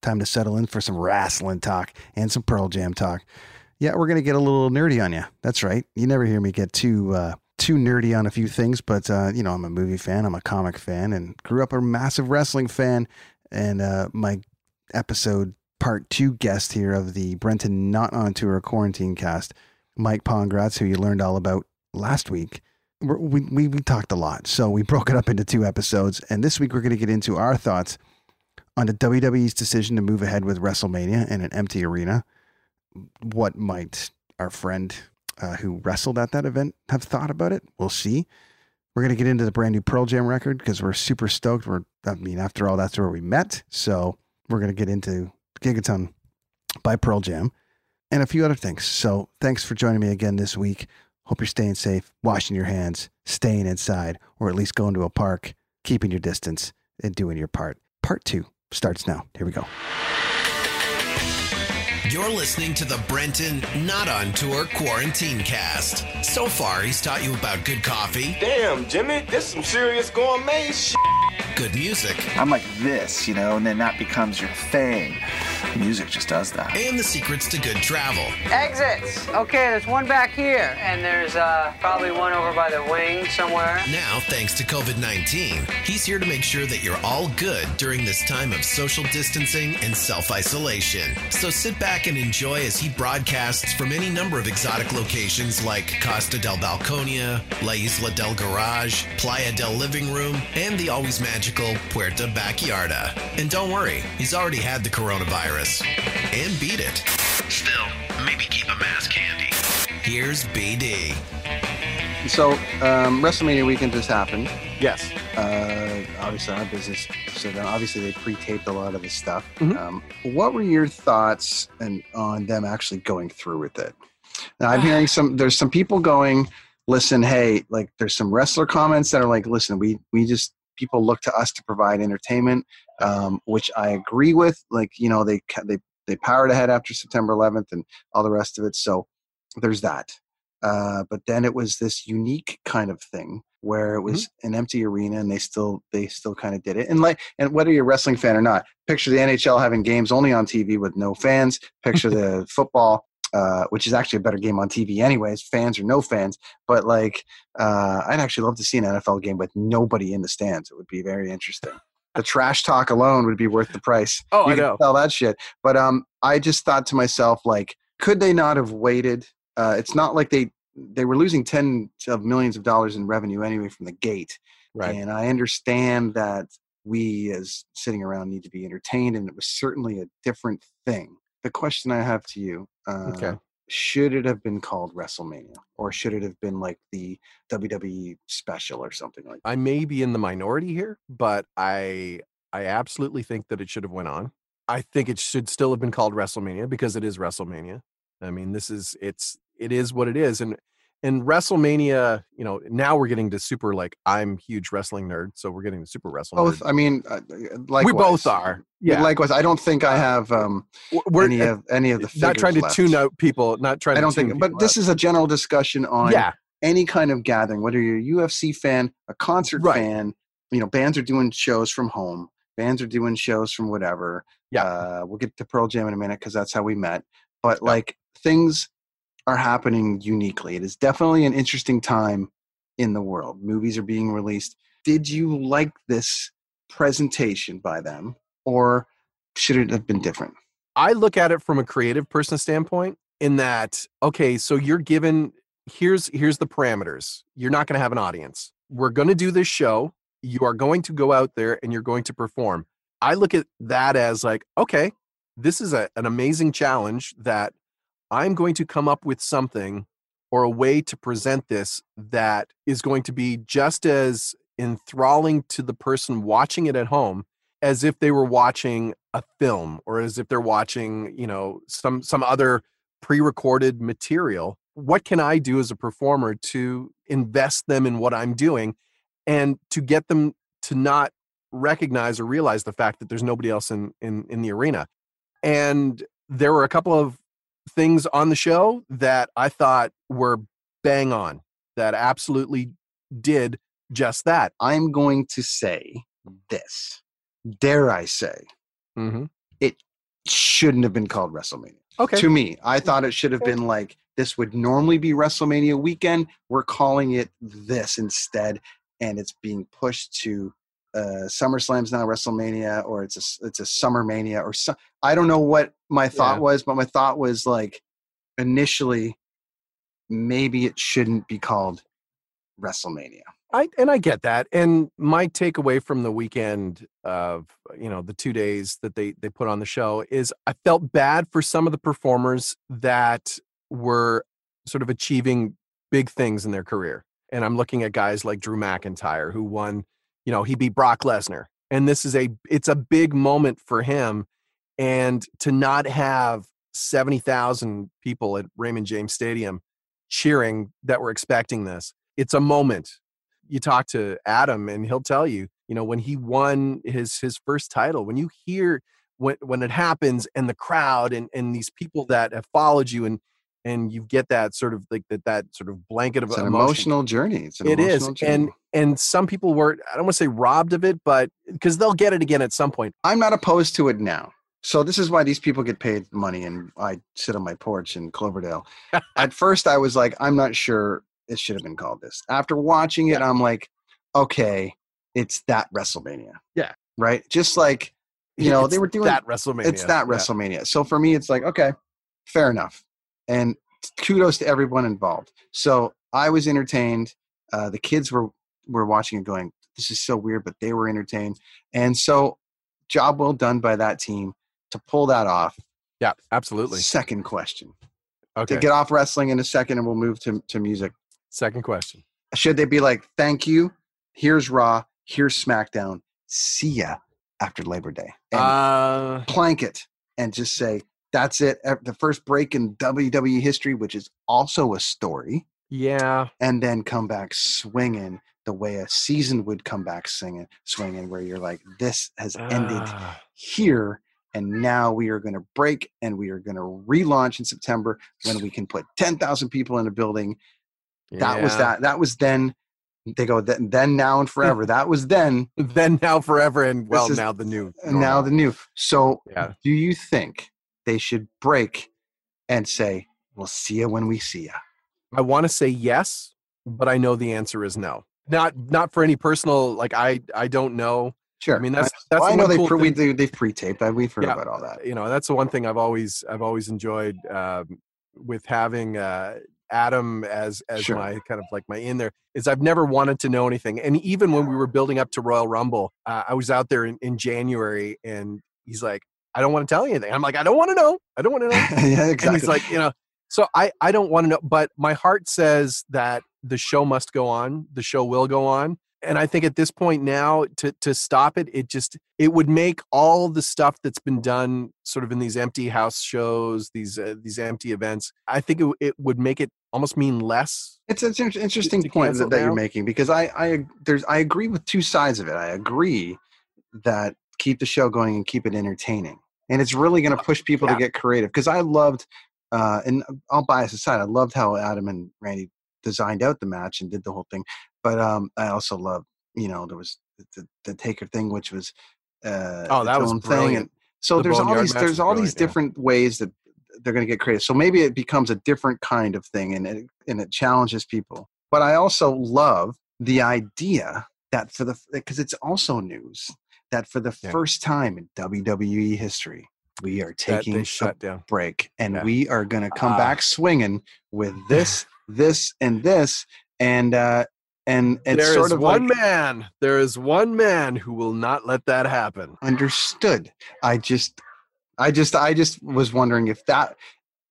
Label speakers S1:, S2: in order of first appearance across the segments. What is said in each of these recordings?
S1: Time to settle in for some wrestling talk and some Pearl Jam talk. Yeah, we're gonna get a little nerdy on you. That's right. You never hear me get too uh, too nerdy on a few things, but uh, you know, I'm a movie fan, I'm a comic fan, and grew up a massive wrestling fan. And uh, my episode part two guest here of the Brenton Not on Tour quarantine cast, Mike Pongracz, who you learned all about last week. We, we we talked a lot, so we broke it up into two episodes, and this week we're going to get into our thoughts on the WWE's decision to move ahead with WrestleMania in an empty arena. What might our friend uh, who wrestled at that event have thought about it? We'll see. We're going to get into the brand new Pearl Jam record because we're super stoked. We're, I mean, after all, that's where we met. So we're going to get into Gigaton by Pearl Jam and a few other things. So thanks for joining me again this week. Hope you're staying safe, washing your hands, staying inside, or at least going to a park, keeping your distance, and doing your part. Part two starts now. Here we go.
S2: You're listening to the Brenton Not on Tour Quarantine Cast. So far, he's taught you about good coffee,
S3: Damn, Jimmy, this is some serious gourmet shit.
S2: Good music,
S4: I'm like this, you know, and then that becomes your thing. Music just does that.
S2: and the secrets to good travel.
S5: Exits. Okay, there's one back here, and there's uh, probably one over by the wing somewhere.
S2: Now, thanks to COVID 19, he's here to make sure that you're all good during this time of social distancing and self isolation. So sit back and enjoy as he broadcasts from any number of exotic locations like Costa del Balconia, La Isla del Garage, Playa del Living Room, and the always magical Puerto Backyarda. And don't worry, he's already had the coronavirus and beat it. Still, maybe keep a mask handy. Here's BD.
S1: So, um, WrestleMania weekend just happened.
S6: Yes.
S1: Uh, obviously, our business. So, then obviously, they pre-taped a lot of the stuff.
S6: Mhm.
S1: Um, what were your thoughts and on them actually going through with it? Now, I'm hearing some. There's some people going, listen, hey, like, there's some wrestler comments that are like, listen, we we just people look to us to provide entertainment, um, which I agree with. Like, you know, they they they powered ahead after September 11th and all the rest of it. So, there's that. Uh, but then it was this unique kind of thing where it was an empty arena and they still they still kind of did it and like and whether you're a wrestling fan or not picture the nhl having games only on tv with no fans picture the football uh, which is actually a better game on tv anyways fans or no fans but like uh, i'd actually love to see an nfl game with nobody in the stands. It would be very interesting. The trash talk alone would be worth the price.
S6: Oh,
S1: you
S6: I know.
S1: sell that shit. But um i just thought to myself like could they not have waited? Uh, it's not like they they were losing tens of millions of dollars in revenue anyway from the gate.
S6: Right.
S1: and i understand that we as sitting around need to be entertained and it was certainly a different thing the question i have to you uh,
S6: Okay.
S1: should it have been called wrestlemania or should it have been like the wwe special or something like that
S6: I may be in the minority here, but I I absolutely think that it should have went on. I think it should still have been called WrestleMania because it is WrestleMania. I mean, this is it's it is what it is, and and WrestleMania. You know, now we're getting to super like I'm huge wrestling nerd, so we're getting to super wrestling.
S1: both i mean like
S6: we both are. Yeah,
S1: likewise i don't think i have um
S6: we're
S1: any
S6: uh,
S1: of any of the
S6: not trying to
S1: figures
S6: tune out people. Not trying.
S1: i don't think but this is a general discussion on
S6: yeah,
S1: any kind of gathering, whether you're a UFC fan, a concert
S6: Right.
S1: fan, you know, bands are doing shows from home, bands are doing shows from whatever.
S6: Yeah.
S1: Uh, we'll get to Pearl Jam in a minute because that's how we met. But like things are happening uniquely. It is definitely an interesting time in the world. Movies are being released. Did you like this presentation by them or should it have been different?
S6: I look at it from a creative person standpoint in that okay, so you're given here's here's the parameters. You're not going to have an audience. We're going to do this show. You are going to go out there and you're going to perform. I look at that as like okay, this is a, an amazing challenge that I'm going to come up with something or a way to present this that is going to be just as enthralling to the person watching it at home as if they were watching a film or as if they're watching, you know, some some other pre-recorded material. What can I do as a performer to invest them in what I'm doing and to get them to not recognize or realize the fact that there's nobody else in in in the arena. And there were a couple of things on the show that I thought were bang on that absolutely did just that.
S1: I'm going to say this. Dare I say,
S6: Mm-hmm.
S1: it shouldn't have been called WrestleMania.
S6: Okay.
S1: To me, I thought it should have been like this would normally be WrestleMania weekend. We're calling it this instead, and it's being pushed to uh, SummerSlam's now WrestleMania, or it's a it's a Summer Mania, or so, I don't know what my thought
S6: Yeah.
S1: was, but my thought was like initially maybe it shouldn't be called WrestleMania.
S6: I and I get that. And my takeaway from the weekend of you know the two days that they they put on the show is I felt bad for some of the performers that were sort of achieving big things in their career. And I'm looking at guys like Drew McIntyre who won, you know, he beat Brock Lesnar. And this is a it's a big moment for him. And to not have 70,000 people at Raymond James Stadium cheering that were expecting this. It's a moment you talk to Adam and he'll tell you, you know, when he won his his first title, when you hear when when it happens and the crowd and and these people that have followed you and and you get that sort of like that that sort of blanket of
S1: It's an
S6: emotion.
S1: emotional journey. It's an
S6: It is,
S1: emotional journey.
S6: and and some people were I don't want to say robbed of it, but because they'll get it again at some point.
S1: I'm not opposed to it now. So this is why these people get paid money, and I sit on my porch in Cloverdale. At first, I was like, I'm not sure it should have been called this. After watching it, I'm like, okay, it's that WrestleMania.
S6: Yeah.
S1: Right. Just like you know,
S6: It's
S1: they were doing
S6: that WrestleMania.
S1: It's that
S6: Yeah.
S1: WrestleMania. So for me, it's like, okay, fair enough. And kudos to everyone involved. So I was entertained. Uh, the kids were were watching and going, this is so weird, but they were entertained. And so job well done by that team to pull that off.
S6: Yeah, absolutely.
S1: Second question.
S6: Okay.
S1: To get off wrestling in a second and we'll move to, to music.
S6: Second question.
S1: Should they be like, thank you, here's Raw, here's SmackDown, see ya after Labor Day. And
S6: Uh,
S1: plank it and just say that's it. The first break in WWE history, which is also a story,
S6: yeah.
S1: and then come back swinging the way a season would come back singing, swinging, where you're like, this has ended
S6: Ah,
S1: here, and now we are going to break and we are going to relaunch in September when we can put ten thousand people in a building. That was that. That was then. They go then, then now and forever. that was then,
S6: Then now forever and well now the new.
S1: and now the new. So
S6: yeah.
S1: do you think they should break and say, "We'll see you when we see you"?
S6: I want to say yes, but I know the answer is no. Not not for any personal like I I don't know.
S1: Sure.
S6: I mean, that's- that's
S1: well, I know they
S6: cool
S1: pre- we, they, they've pre-taped. I, we've heard
S6: Yeah.
S1: about all that.
S6: You know, that's the one thing I've always I've always enjoyed um, with having uh, Adam as as
S1: Sure.
S6: my kind of like my in there is I've never wanted to know anything. And even when we were building up to Royal Rumble, uh, I was out there in, in January and he's like, I don't want to tell you anything. I'm like, I don't want to know. I don't want to know.
S1: yeah,
S6: and
S1: exactly.
S6: he's like, you know, so I I don't want to know, but my heart says that the show must go on. The show will go on. And I think at this point now to to stop it, it just it would make all the stuff that's been done sort of in these empty house shows, these uh, these empty events. I think it, it would make it almost mean less.
S1: It's an interesting
S6: to
S1: point that, that you're making because I I there's I agree with two sides of it. I agree that keep the show going and keep it entertaining, and it's really going to push people
S6: Yeah.
S1: to get creative. Because I loved, uh, and I'll bias aside, I loved how Adam and Randy designed out the match and did the whole thing. But um, I also loved, you know, there was the, the Taker thing, which was uh,
S6: Oh, that was
S1: thing, and so
S6: The
S1: there's all these there's all these
S6: brilliant, yeah.
S1: different ways that they're going to get creative. So maybe it becomes a different kind of thing, and it and it challenges people. But I also love the idea that for the because it's also news that for the
S6: Yeah.
S1: first time in WWE history, we are taking a
S6: down.
S1: break and
S6: Yeah.
S1: we are going to come
S6: Ah.
S1: back swinging with this, this, and this, and uh, and it's
S6: There is
S1: sort of
S6: one
S1: like
S6: man. There is one man who will not let that happen.
S1: understood. I just, I just, I just was wondering if that.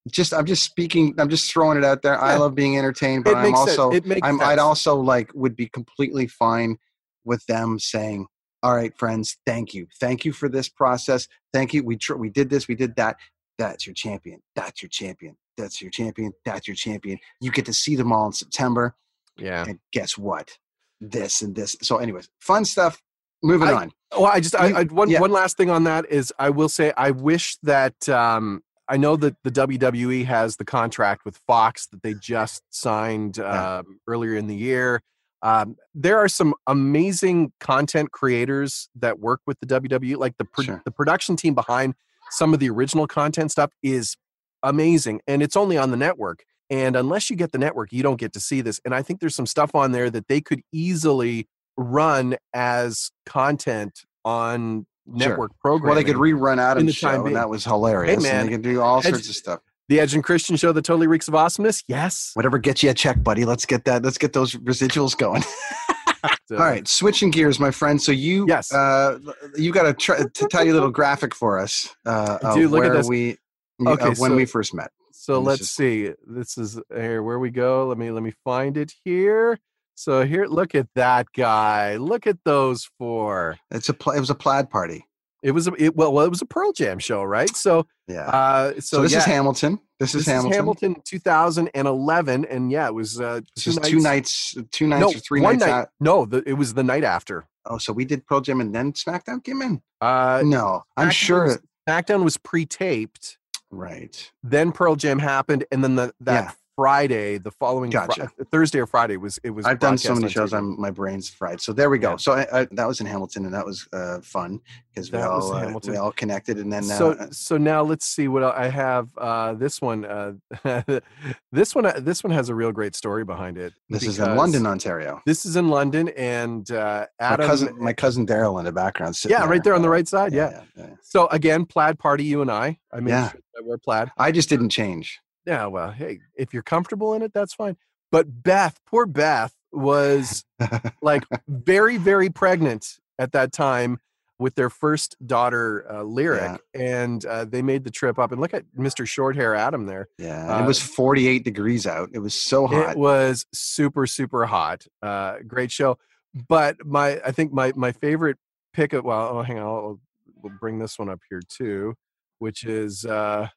S1: Just, I'm just speaking. I'm just throwing it out there. I love being entertained, but I'm
S6: sense.
S1: also I'm, I'd also like would be completely fine with them saying, all right, friends, thank you. Thank you for this process. Thank you. We tr- we did this, we did that. That's your champion. That's your champion. That's your champion. That's your champion. You get to see them all in September.
S6: Yeah.
S1: And guess what? This and this. So, anyways, fun stuff. Moving
S6: I-
S1: on.
S6: Well, I just I, I, one
S1: yeah.
S6: one last thing on that is I will say I wish that um, I know that the WWE has the contract with Fox that they just signed
S1: Yeah.
S6: um, earlier in the year. Um, there are some amazing content creators that work with the WWE. Like the pro-
S1: Sure.
S6: the production team behind some of the original content stuff is amazing, and it's only on the network. And unless you get the network, you don't get to see this. And I think there's some stuff on there that they could easily run as content on
S1: Sure.
S6: network programming.
S1: Well, they could rerun
S6: in
S1: Adam's
S6: the time
S1: show, and that was hilarious.
S6: man,
S1: and they can do all sorts of stuff.
S6: The Edge and Christian show that totally reeks of awesomeness. Yes.
S1: Whatever gets you a check, buddy. Let's get that. Let's get those residuals going.
S6: So-
S1: All right, switching gears, my friend. So you,
S6: Yes.
S1: uh, you got to try to tell you a little graphic for us. Uh,
S6: I do,
S1: of
S6: look at this.
S1: we,
S6: Okay,
S1: of when
S6: so-
S1: we first met.
S6: So let's
S1: is-
S6: see. This is here where we go. Let me let me find it here. So here, look at that guy. Look at those four.
S1: It's a pl- it was a plaid party.
S6: It was a it, well, well, it was a Pearl Jam show, right? So,
S1: Yeah.
S6: uh, so,
S1: so, this
S6: yeah,
S1: is Hamilton. This,
S6: This
S1: is Hamilton.
S6: Hamilton 2011, and yeah, it was uh,
S1: This is two nights, two nights
S6: no,
S1: or three
S6: one
S1: nights
S6: night.
S1: out.
S6: No, the, it was the night after.
S1: Oh, so we did Pearl Jam and then SmackDown came in.
S6: Uh,
S1: no, I'm
S6: SmackDown
S1: sure.
S6: was- SmackDown was pre-taped.
S1: right.
S6: Then Pearl Jam happened, and then the that
S1: Yeah.
S6: Friday, the following
S1: Gotcha.
S6: Thursday or Friday was it was.
S1: I've done so many shows. I'm my brain's fried. So there we go.
S6: Yeah.
S1: So I, I, that was in Hamilton, and that was uh, fun because we all uh, we all connected. And then
S6: so
S1: uh,
S6: so now let's see what I have. Uh, this one, uh, this one, uh, this one has a real great story behind it.
S1: this is in London, Ontario.
S6: This is in London, and uh, Adam.
S1: my cousin, my cousin Daryl in the background. Sitting
S6: yeah, right there on the right side. Yeah.
S1: yeah, yeah.
S6: So again, plaid party. You and I. I mean,
S1: Yeah.
S6: sure I wear plaid.
S1: I just didn't change.
S6: Yeah. Well, hey, if you're comfortable in it, that's fine. But Beth, poor Beth, was like very, very pregnant at that time with their first daughter, uh, Lyric, and uh, they made the trip up. And look at Mr. Shorthair Adam there.
S1: Yeah, and it was
S6: Uh,
S1: 48 degrees out. It was so hot.
S6: It was super, super hot. Uh, great show. But my, I think my my favorite pick of well, oh, hang on, I'll, we'll bring this one up here too, which is uh,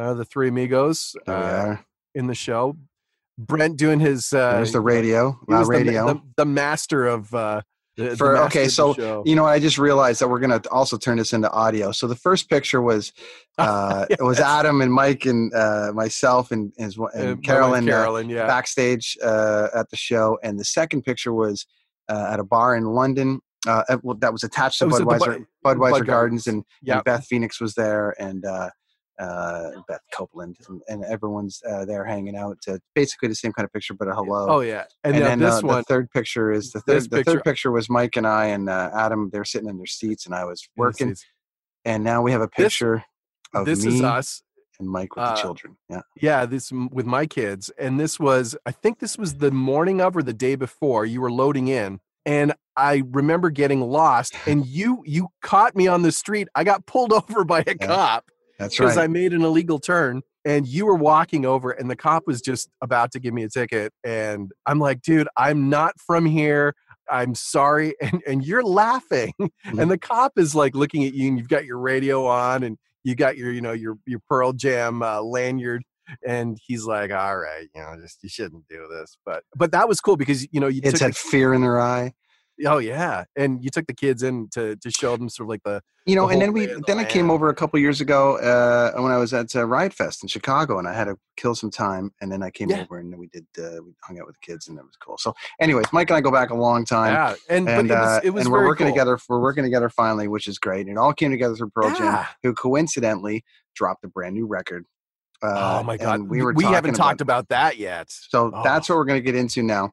S6: uh, the Three Amigos uh, in the show. Brent doing his. Uh,
S1: There's the radio.
S6: was
S1: Loud
S6: the
S1: radio.
S6: the, the master of. Uh, the,
S1: For
S6: master
S1: okay, so you know, I just realized that we're gonna also turn this into audio. So the first picture was uh, it was Adam and Mike and uh, myself and and,
S6: Uh,
S1: and
S6: wife
S1: Carolyn, uh,
S6: Carolyn, yeah,
S1: backstage uh, at the show, and the second picture was uh, at a bar in London. Uh, that was attached to
S6: was
S1: Budweiser,
S6: Bu-
S1: Budweiser
S6: Bud
S1: Gardens, and,
S6: yeah.
S1: and Beth Phoenix was there, and uh, uh, Beth Copeland, and, and everyone's uh, there hanging out. Uh, basically the same kind of picture, but a hello.
S6: Oh yeah, and,
S1: and then
S6: this
S1: uh,
S6: one.
S1: the third picture is the third.
S6: This
S1: the
S6: picture-
S1: third picture was Mike and I and uh, Adam. They're sitting in their seats, and I was working. And now we have a picture of
S6: This
S1: me
S6: is us.
S1: and Mike with
S6: uh,
S1: the children. Yeah,
S6: Yeah, this with my kids, and this was I think this was the morning of or the day before you were loading in, and I remember getting lost, and you you caught me on the street. I got pulled over by a
S1: Yeah,
S6: cop
S1: that's
S6: because. I made an illegal turn, and you were walking over, and the cop was just about to give me a ticket, and I'm like, dude, I'm not from here. I'm sorry, and and you're laughing,
S1: Mhm.
S6: and the cop is like looking at you, and you've got your radio on, and you got your you know your your Pearl Jam uh, lanyard, and he's like, all right, you know, just you shouldn't do this, but but that was cool because you know you took
S1: had fear in their eye.
S6: Oh yeah, and you took the kids in to to show them sort of like the
S1: You know,
S6: the
S1: and then we
S6: the
S1: then I came over a couple years ago uh, when I was at uh, Riot Fest in Chicago, and I had to kill some time, and then I came
S6: Yeah.
S1: over and we did uh, we hung out with the kids, and it was cool. So, anyways, Mike and I go back a long time.
S6: yeah, and,
S1: and
S6: but it was
S1: uh,
S6: it was
S1: and we're working
S6: cool.
S1: together. We're working together finally, which is great. And it all came together through Pearl Jam, who coincidentally dropped a brand new record. Uh,
S6: oh my god,
S1: we were
S6: we haven't
S1: talking
S6: talked about that yet.
S1: So
S6: Oh.
S1: that's what we're going to get into now.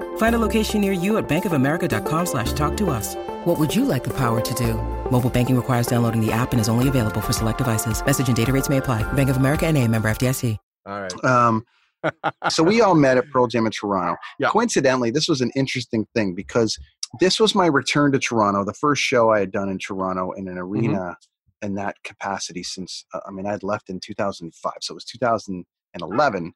S7: Find a location near you at bankofamerica.com slash talk to us. What would you like the power to do? Mobile banking requires downloading the app and is only available for select devices. Message and data rates may apply. Bank of America and a member FDIC.
S6: All right,
S1: Um, so we all met at Pearl Jam in Toronto.
S6: Yeah.
S1: Coincidentally, this was an interesting thing because this was my return to Toronto, the first show I had done in Toronto in an arena in that capacity since uh, I mean I'd left in 2005, so it was 2011,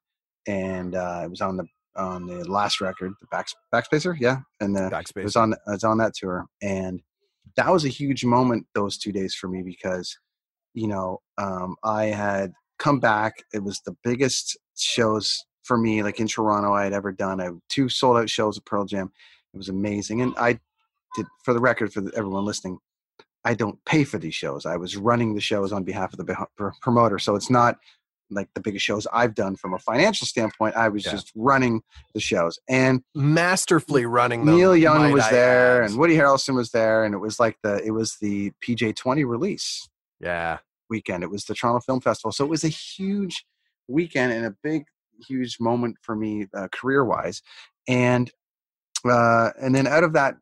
S1: and uh, it was on the on the last record, the back Backspacer, yeah, and the,
S6: Backspace.
S1: it was on it was on that tour, and that was a huge moment those two days for me because you know um, I had come back. It was the biggest shows for me, like in Toronto, I had ever done. I had two sold out shows at Pearl Jam. It was amazing, and I did for the record for the, everyone listening. I don't pay for these shows. I was running the shows on behalf of the promoter, so it's not like the biggest shows I've done from a financial standpoint. I was
S6: Yeah.
S1: just running the shows, and
S6: Masterfully running them.
S1: Neil Young was
S6: I
S1: there,
S6: add.
S1: and Woody Harrelson was there, and it was like the it was the PJ twenty release
S6: yeah,
S1: weekend. It was the Toronto Film Festival, so it was a huge weekend and a big, huge moment for me uh, career wise. And uh, and then out of that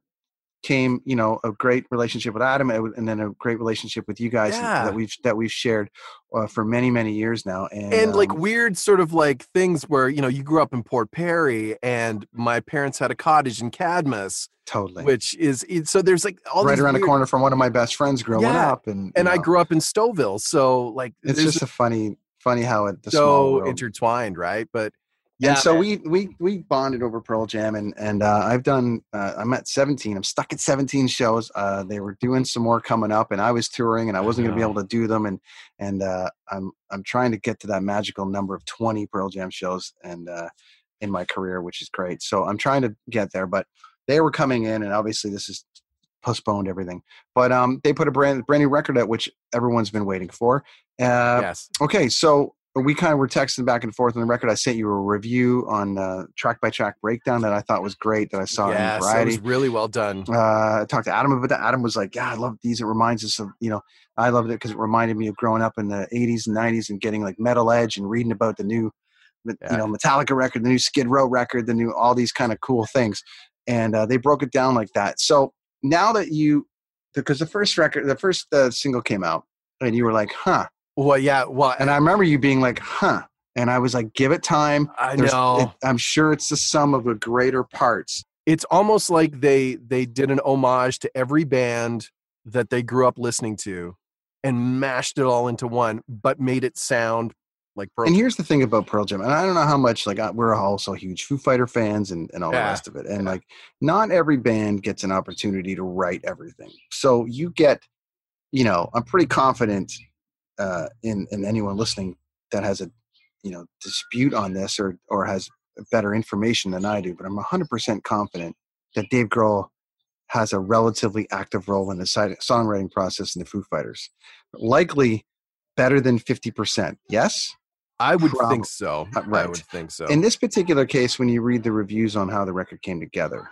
S1: came, you know, a great relationship with Adam, and then a great relationship with you guys
S6: Yeah.
S1: that we've that we've shared uh, for many many years now. And,
S6: and like
S1: um,
S6: weird sort of like things where you know you grew up in Port Perry, and my parents had a cottage in Cadmus,
S1: totally
S6: which is it, so there's like all
S1: right around the corner from one of my best friends growing
S6: Yeah.
S1: up, and
S6: and
S1: you
S6: I grew up in Stouffville, so like
S1: It's just a funny, funny how it the
S6: so intertwined, right? But yeah,
S1: and so
S6: man.
S1: we we we bonded over Pearl Jam, and and uh, I've done. Uh, I'm at 17. I'm stuck at 17 shows. Uh, they were doing some more coming up, and I was touring, and I wasn't going to be able to do them. And and uh, I'm I'm trying to get to that magical number of 20 Pearl Jam shows, and uh, in my career, which is great. So I'm trying to get there, but they were coming in, and obviously this is postponed everything. But um, they put a brand brand new record out, which everyone's been waiting for. Uh,
S6: yes,
S1: Okay, so we kind of were texting back and forth on the record. I sent you a review on uh, track by track breakdown that I thought was great that I saw in
S6: yes, it
S1: Variety.
S6: was really well done.
S1: Uh, I talked to Adam about that. Adam was like, "Yeah, I love these. It reminds us of you know, I loved it because it reminded me of growing up in the '80s and '90s and getting like Metal Edge and reading about the new,
S6: Yeah.
S1: you know, Metallica record, the new Skid Row record, the new all these kind of cool things." And uh, they broke it down like that. So now that you, because the first record, the first uh, single came out, and you were like, "Huh,"
S6: Well, yeah, well,
S1: and I remember you being like, "Huh," and I was like, "Give it time."
S6: I
S1: There's-
S6: know.
S1: it- I'm sure it's the sum of the greater parts.
S6: it's almost like they they did an homage to every band that they grew up listening to and mashed it all into one but made it sound like Pearl
S1: And
S6: Jam.
S1: here's the thing about Pearl Jam, and I don't know how much like we're also huge Foo Fighter fans and, and all the rest of it. And
S6: yeah.
S1: like, not every band gets an opportunity to write everything. So you get, you know, I'm pretty confident uh, in in anyone listening that has a, you know, dispute on this or or has better information than I do. But I'm 100% confident that Dave Grohl has a relatively active role in the songwriting process in the Foo Fighters. Likely better than 50%. Yes.
S6: I would
S1: prob-
S6: think so.
S1: uh,
S6: I would think so.
S1: In this particular case, when you read the reviews on how the record came together,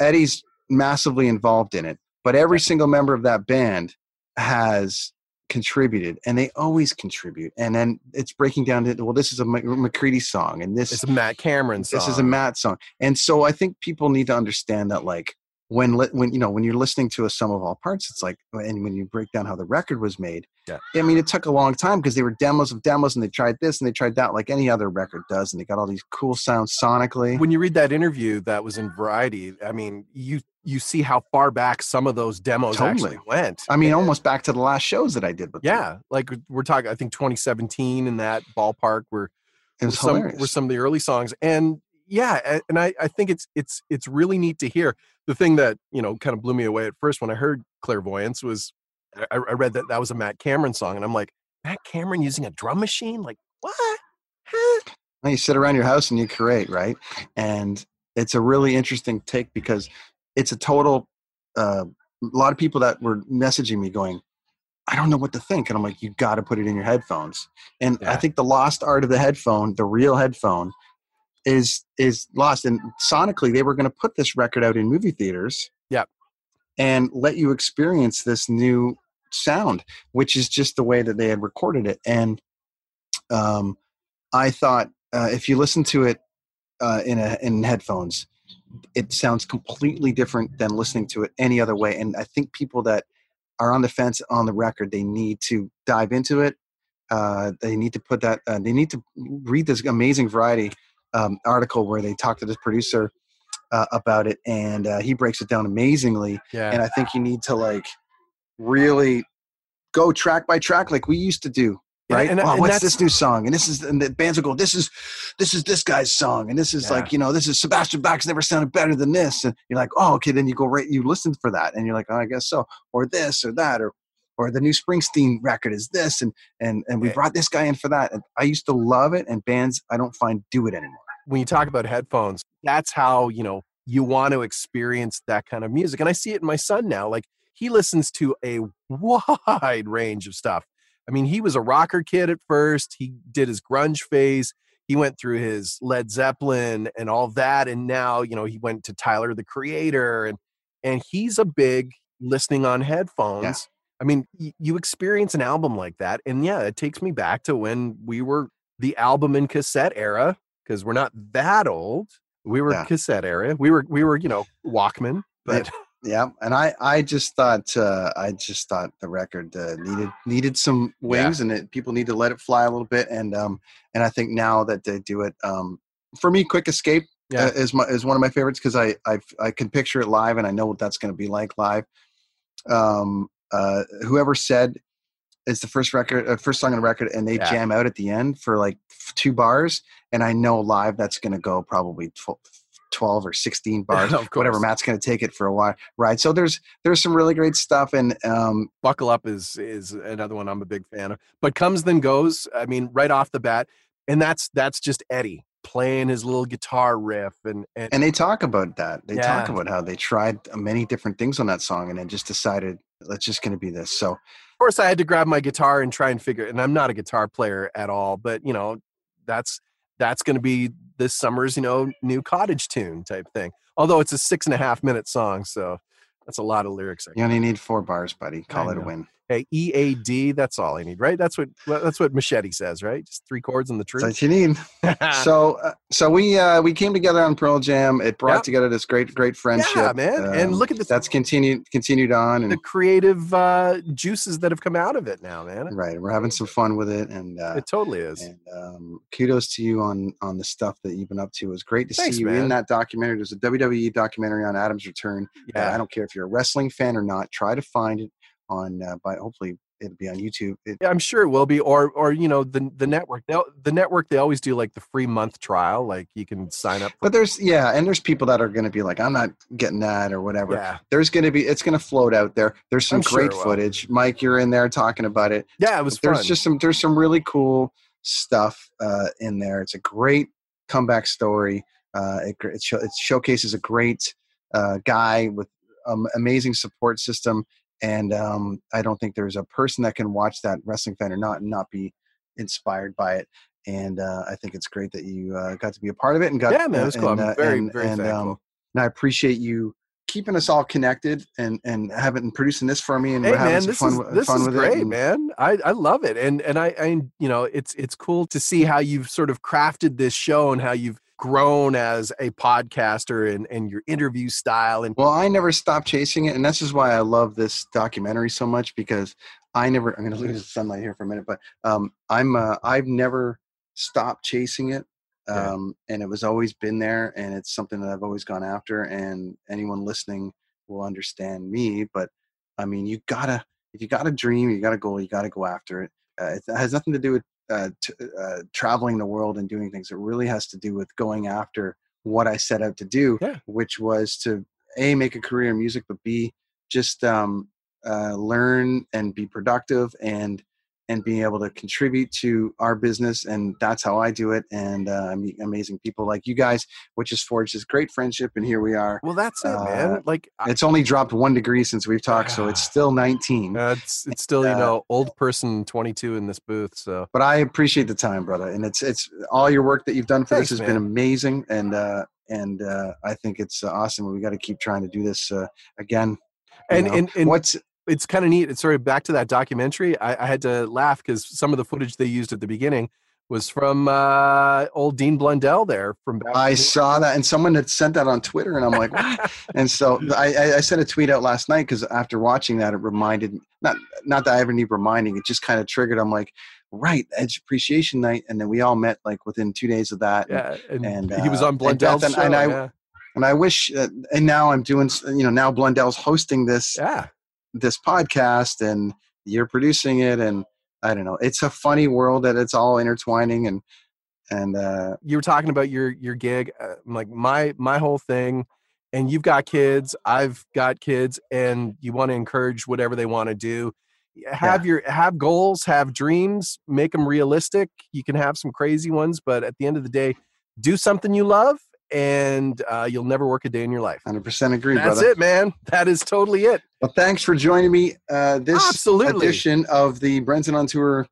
S1: Eddie's massively involved in it, but every single member of that band has contributed, and they always contribute. And then it's breaking down to well, this is a Mc- McCready song, and this
S6: is a Matt Cameron song.
S1: this is a Matt song, and so I think people need to understand that like when when you know when you're listening to a sum of all parts, it's like uh, and when you break down how the record was made.
S6: Yeah.
S1: I mean, it took a long time because they were demos of demos, and they tried this and they tried that, like any other record does, and they got all these cool sounds sonically.
S6: when you read that interview that was in Variety, I mean, you you see how far back some of those demos actually went.
S1: I mean,
S6: And-
S1: almost back to the last shows that I did with them.
S6: yeah, like we're talking. I think 2017 in that ballpark where
S1: it was
S6: were some,
S1: hilarious.
S6: were some of the early songs and yeah and I, I think it's it's it's really neat to hear the thing that you know kind of blew me away at first when i heard clairvoyance was i, I read that that was a matt cameron song and i'm like matt cameron using a drum machine like what?
S1: Now you sit around your house and you create, right? And it's a really interesting take because it's a total. Uh, a lot of people that were messaging me going, "I don't know what to think," and I'm like, "You got to put it in your headphones." And I think the lost art of the headphone, the real headphone, is is lost. And sonically, they were going to put this record out in movie theaters.
S6: Yep.
S1: And let you experience this new sound, which is just the way that they had recorded it. And um, I thought uh, if you listen to it uh, in a, in headphones, it sounds completely different than listening to it any other way. And I think people that are on the fence on the record, they need to dive into it uh, they need to put that. Uh, they need to read this amazing variety um, article where they talk to this producer uh, about it, and uh, he breaks it down amazingly.
S6: Yeah.
S1: And I think you need to like really go track by track like we used to do. Right?
S6: and-
S1: oh,
S6: and
S1: what's
S6: that's-
S1: this new song? And this is and the bands will go, This is this is this guy's song, and this is
S6: Yeah.
S1: like, you know, this is Sebastian Bach's never sounded better than this. And you're like, Oh, okay, then you go right you listen for that, and you're like, Oh, I guess so. Or this or that, or or the new Springsteen record is this, and and and we
S6: Yeah.
S1: brought this guy in for that. And I used to love it, and bands I don't find do it anymore.
S6: When you talk about headphones, that's how, you know, you want to experience that kind of music. And I see it in my son now. Like he listens to a wide range of stuff. I mean, he was a rocker kid at first. He did his grunge phase. He went through his Led Zeppelin and all that. And now, you know, he went to Tyler the Creator and and he's a big listening on headphones. I mean, y- you experience an album like that. And yeah, it takes me back to when we were the album and cassette era because we're not that old. We were
S1: Yeah.
S6: cassette era. We were we were you know Walkman, but
S1: Yeah, and I I just thought uh, I just thought the record uh, needed needed some wings, and it, people need to let it fly a little bit. And um and I think now that they do it, um for me, Quick Escape
S6: Yeah.
S1: uh, is my is one of my favorites because I I I can picture it live, and I know what that's going to be like live. Um, uh, whoever said it's the first record, uh, first song on the record, and they
S6: Yeah.
S1: jam out at the end for like two bars, and I know live that's going to go probably tw- twelve or sixteen bars,
S6: of
S1: whatever. Matt's going to take it for a while, right? So there's there's some really great stuff, and um,
S6: Buckle Up is is another one I'm a big fan of. But Comes Then Goes, I mean, right off the bat, and that's that's just Eddie playing his little guitar riff and and,
S1: and they talk about that. They talk about how they tried many different things on that song, and then just decided let's just going to be this. So
S6: course I had to grab my guitar and try and figure and I'm not a guitar player at all, but you know, that's that's gonna be this summer's, you know, new cottage tune type thing. Although it's a six and a half minute song, so that's a lot of lyrics.
S1: You only need four bars, buddy. Call
S6: I
S1: it a
S6: know. Hey, EAD, that's all I need, right? That's what that's what Machete says, right? Just three chords and the
S1: That's
S6: truth.
S1: what you need. so uh, so we uh, we came together on Pearl Jam. It brought
S6: Yep.
S1: together this great great friendship.
S6: yeah, man. and
S1: Um,
S6: look at the
S1: that's continued continued on, and
S6: the creative uh, juices that have come out of it now, man.
S1: right, we're having some fun with it, and uh,
S6: It totally is.
S1: and um, kudos to you on on the stuff that you've been up to. It was great to
S6: Thanks,
S1: see you
S6: man.
S1: in that documentary. There's a WWE documentary on Adam's return. Uh,
S6: Yeah.
S1: I don't care if you're a wrestling fan or not. Try to find it on. Uh, by hopefully it'll be on YouTube. It,
S6: Yeah, I'm sure it will be, or or you know the the network. They'll, the network they always do like the free month trial, like you can sign up. For,
S1: but there's yeah, and there's people that are going to be like, I'm not getting that or whatever.
S6: yeah,
S1: There's going to be it's going to float out there. There's some
S6: I'm sure
S1: great
S6: will.
S1: footage. Mike, you're in there talking about it.
S6: yeah, it was
S1: there's
S6: fun.
S1: just some there's some really cool stuff uh, in there. It's a great comeback story. Uh, it, it, show, it showcases a great uh, guy with um, amazing support system, and um, I don't think there's a person that can watch that wrestling fan or not and not be inspired by it. And uh, I think it's great that you uh, got to be a part of it and got
S6: yeah, man, it was cool.
S1: and,
S6: I'm
S1: uh,
S6: very
S1: and-
S6: very
S1: and,
S6: thankful.
S1: um, and I appreciate you keeping us all connected and and having producing this for me and
S6: hey
S1: we're having
S6: man,
S1: some
S6: this
S1: fun,
S6: is this
S1: fun
S6: is
S1: with it.
S6: great,
S1: and-
S6: man. I I love it, and and I I you know it's it's cool to see how you've sort of crafted this show and how you've grown as a podcaster and and your interview style and
S1: Well, I never stopped chasing it, and this is why I love this documentary so much because I never. I'm going to lose the sunlight here for a minute, but um, I'm. Uh, I've never stopped chasing it,
S6: Yeah.
S1: um, and it was always been there, and it's something that I've always gone after. And anyone listening will understand me, but I mean, you gotta. If you got a dream, you got a goal, you got to go after it. Uh, it has nothing to do with uh, t- uh, traveling the world and doing things. It really has to do with going after what I set out to do,
S6: Yeah.
S1: which was to a make a career in music, but b just um, uh, learn and be productive and and being able to contribute to our business. And that's how I do it. And uh, I meet amazing people like you guys, which has forged this great friendship. And here we are.
S6: well, that's it,
S1: Uh,
S6: man. Like I-
S1: It's only dropped one degree since we've talked, so it's still 19.
S6: uh, it's it's still you
S1: uh,
S6: know old person 22 in this booth, so
S1: but I appreciate the time, brother. And it's it's all your work that you've done for
S6: Thanks,
S1: this has been amazing, and uh, and uh, I think it's uh, awesome. We got to keep trying to do this uh, again.
S6: and
S1: know.
S6: and, and
S1: what's
S6: it's kind of neat. It's sort of back to that documentary. I, I had to laugh because some of the footage they used at the beginning was from uh, old Dean Blundell there from back.
S1: I saw that, and someone had sent that on Twitter, and I'm like, what? and so I, I, sent a tweet out last night because after watching that, it reminded not not that I ever need reminding. It just kind of triggered. I'm like, right, Edge Appreciation Night, and then we all met like within two days of that.
S6: Yeah, and,
S1: and,
S6: he was
S1: uh,
S6: on
S1: and
S6: Blundell's
S1: Beth and-
S6: show.
S1: and I-
S6: yeah.
S1: And I wish, uh, and now I'm doing, you know, now Blundell's hosting this
S6: yeah.
S1: This podcast, and you're producing it, and I don't know. It's a funny world that it's all intertwining, and and uh,
S6: you were talking about your your gig uh, like my my whole thing and you've got kids i've got kids and you want to encourage whatever they want to do have your have goals have dreams make them realistic you can have some crazy ones but at the end of the day do something you love and uh, you'll never work a day in your life
S1: 100% agree, brother.
S6: that's
S1: brother.
S6: it man that is totally it
S1: Well, thanks for joining me. Uh, this
S6: Absolutely.
S1: edition of the Brenton on Tour.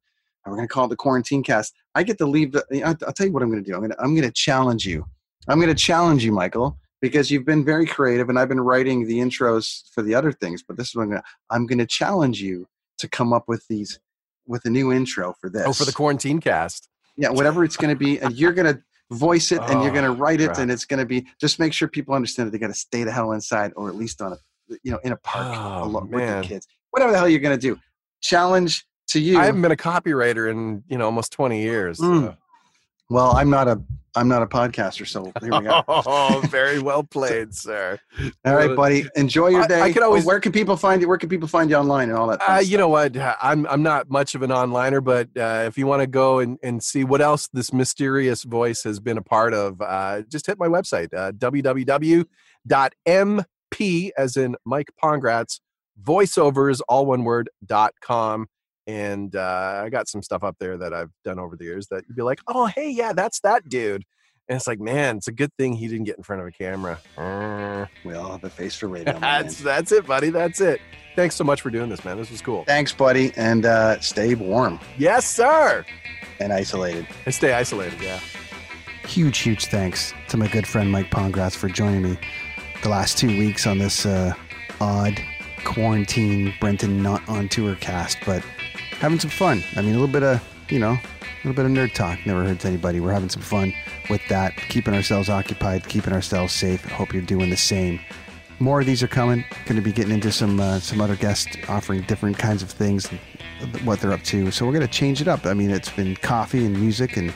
S1: We're going to call it the Quarantine Cast. I get to leave. The, I'll, I'll tell you what I'm going to do. I'm going to I'm going to challenge you. I'm going to challenge you, Michael, because you've been very creative, and I've been writing the intros for the other things. But this is what I'm going to. I'm going to challenge you to come up with these with a new intro for this.
S6: oh for the quarantine cast
S1: yeah, whatever it's going to be, and you're going to voice it, and you're going to
S6: Oh,
S1: write it,
S6: crap.
S1: and it's going to be. Just make sure people understand that they got to stay the hell inside, or at least on a, you know, in a park
S6: Oh,
S1: alone with
S6: man.
S1: the kids. Whatever the hell you're going to do. Challenge to you.
S6: i haven't been a copywriter in you know almost 20 years
S1: Mm.
S6: so.
S1: Well, I'm not a I'm not a podcaster, so here we go.
S6: oh very well played sir
S1: All right, buddy. Enjoy your day.
S6: I could
S1: Oh,
S6: always-
S1: where can people find you? Where can people find you online and all that?
S6: Uh,
S1: stuff?
S6: you know what? I'm I'm not much of an onliner, but uh, if you want to go and, and see what else this mysterious voice has been a part of, uh, just hit my website, uh, www.mp, as in Mike Pongracz, voiceovers, all one word, dot com. And uh, I got some stuff up there that I've done over the years that you'd be like, oh, hey, yeah, that's that dude. And it's like, man, it's a good thing he didn't get in front of a camera. Uh,
S1: we all have a face for radio. my man.
S6: that's that's it, buddy. That's it. Thanks so much for doing this, man. This was cool.
S1: Thanks, buddy, and uh, stay warm
S6: Yes, sir.
S1: and isolated.
S6: And stay isolated. Yeah.
S1: huge, huge thanks to my good friend Mike Pongracz for joining me the last two weeks on this uh, odd quarantine Brenton not on tour cast, but having some fun. I mean, a little bit of, you know, a little bit of nerd talk never hurts anybody. We're having some fun with that, keeping ourselves occupied, keeping ourselves safe. Hope you're doing the same. More of these are coming. Going to be getting into some uh, some other guests offering different kinds of things, what they're up to. So we're going to change it up. I mean, it's been coffee and music and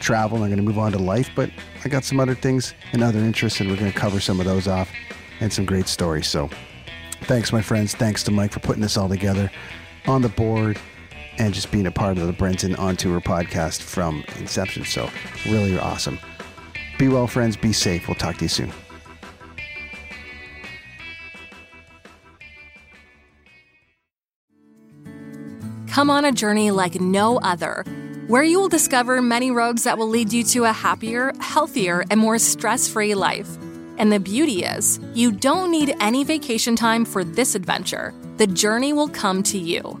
S1: travel. and I'm going to move on to life, but I got some other things and other interests, and we're going to cover some of those off and some great stories. So thanks, my friends. Thanks to Mike for putting this all together on the board and just being a part of the Brenton On Tour podcast from inception. So really you're awesome. Be well, friends. Be safe. We'll talk to you soon.
S8: Come on a journey like no other, where you will discover many roads that will lead you to a happier, healthier, and more stress free life. And the beauty is, you don't need any vacation time for this adventure. The journey will come to you.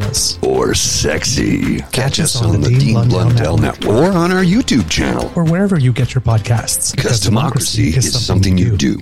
S9: Or sexy. Catch us on the Dean Blundell Network or on our YouTube channel.
S10: Or wherever you get your podcasts.
S9: Because democracy is something you do.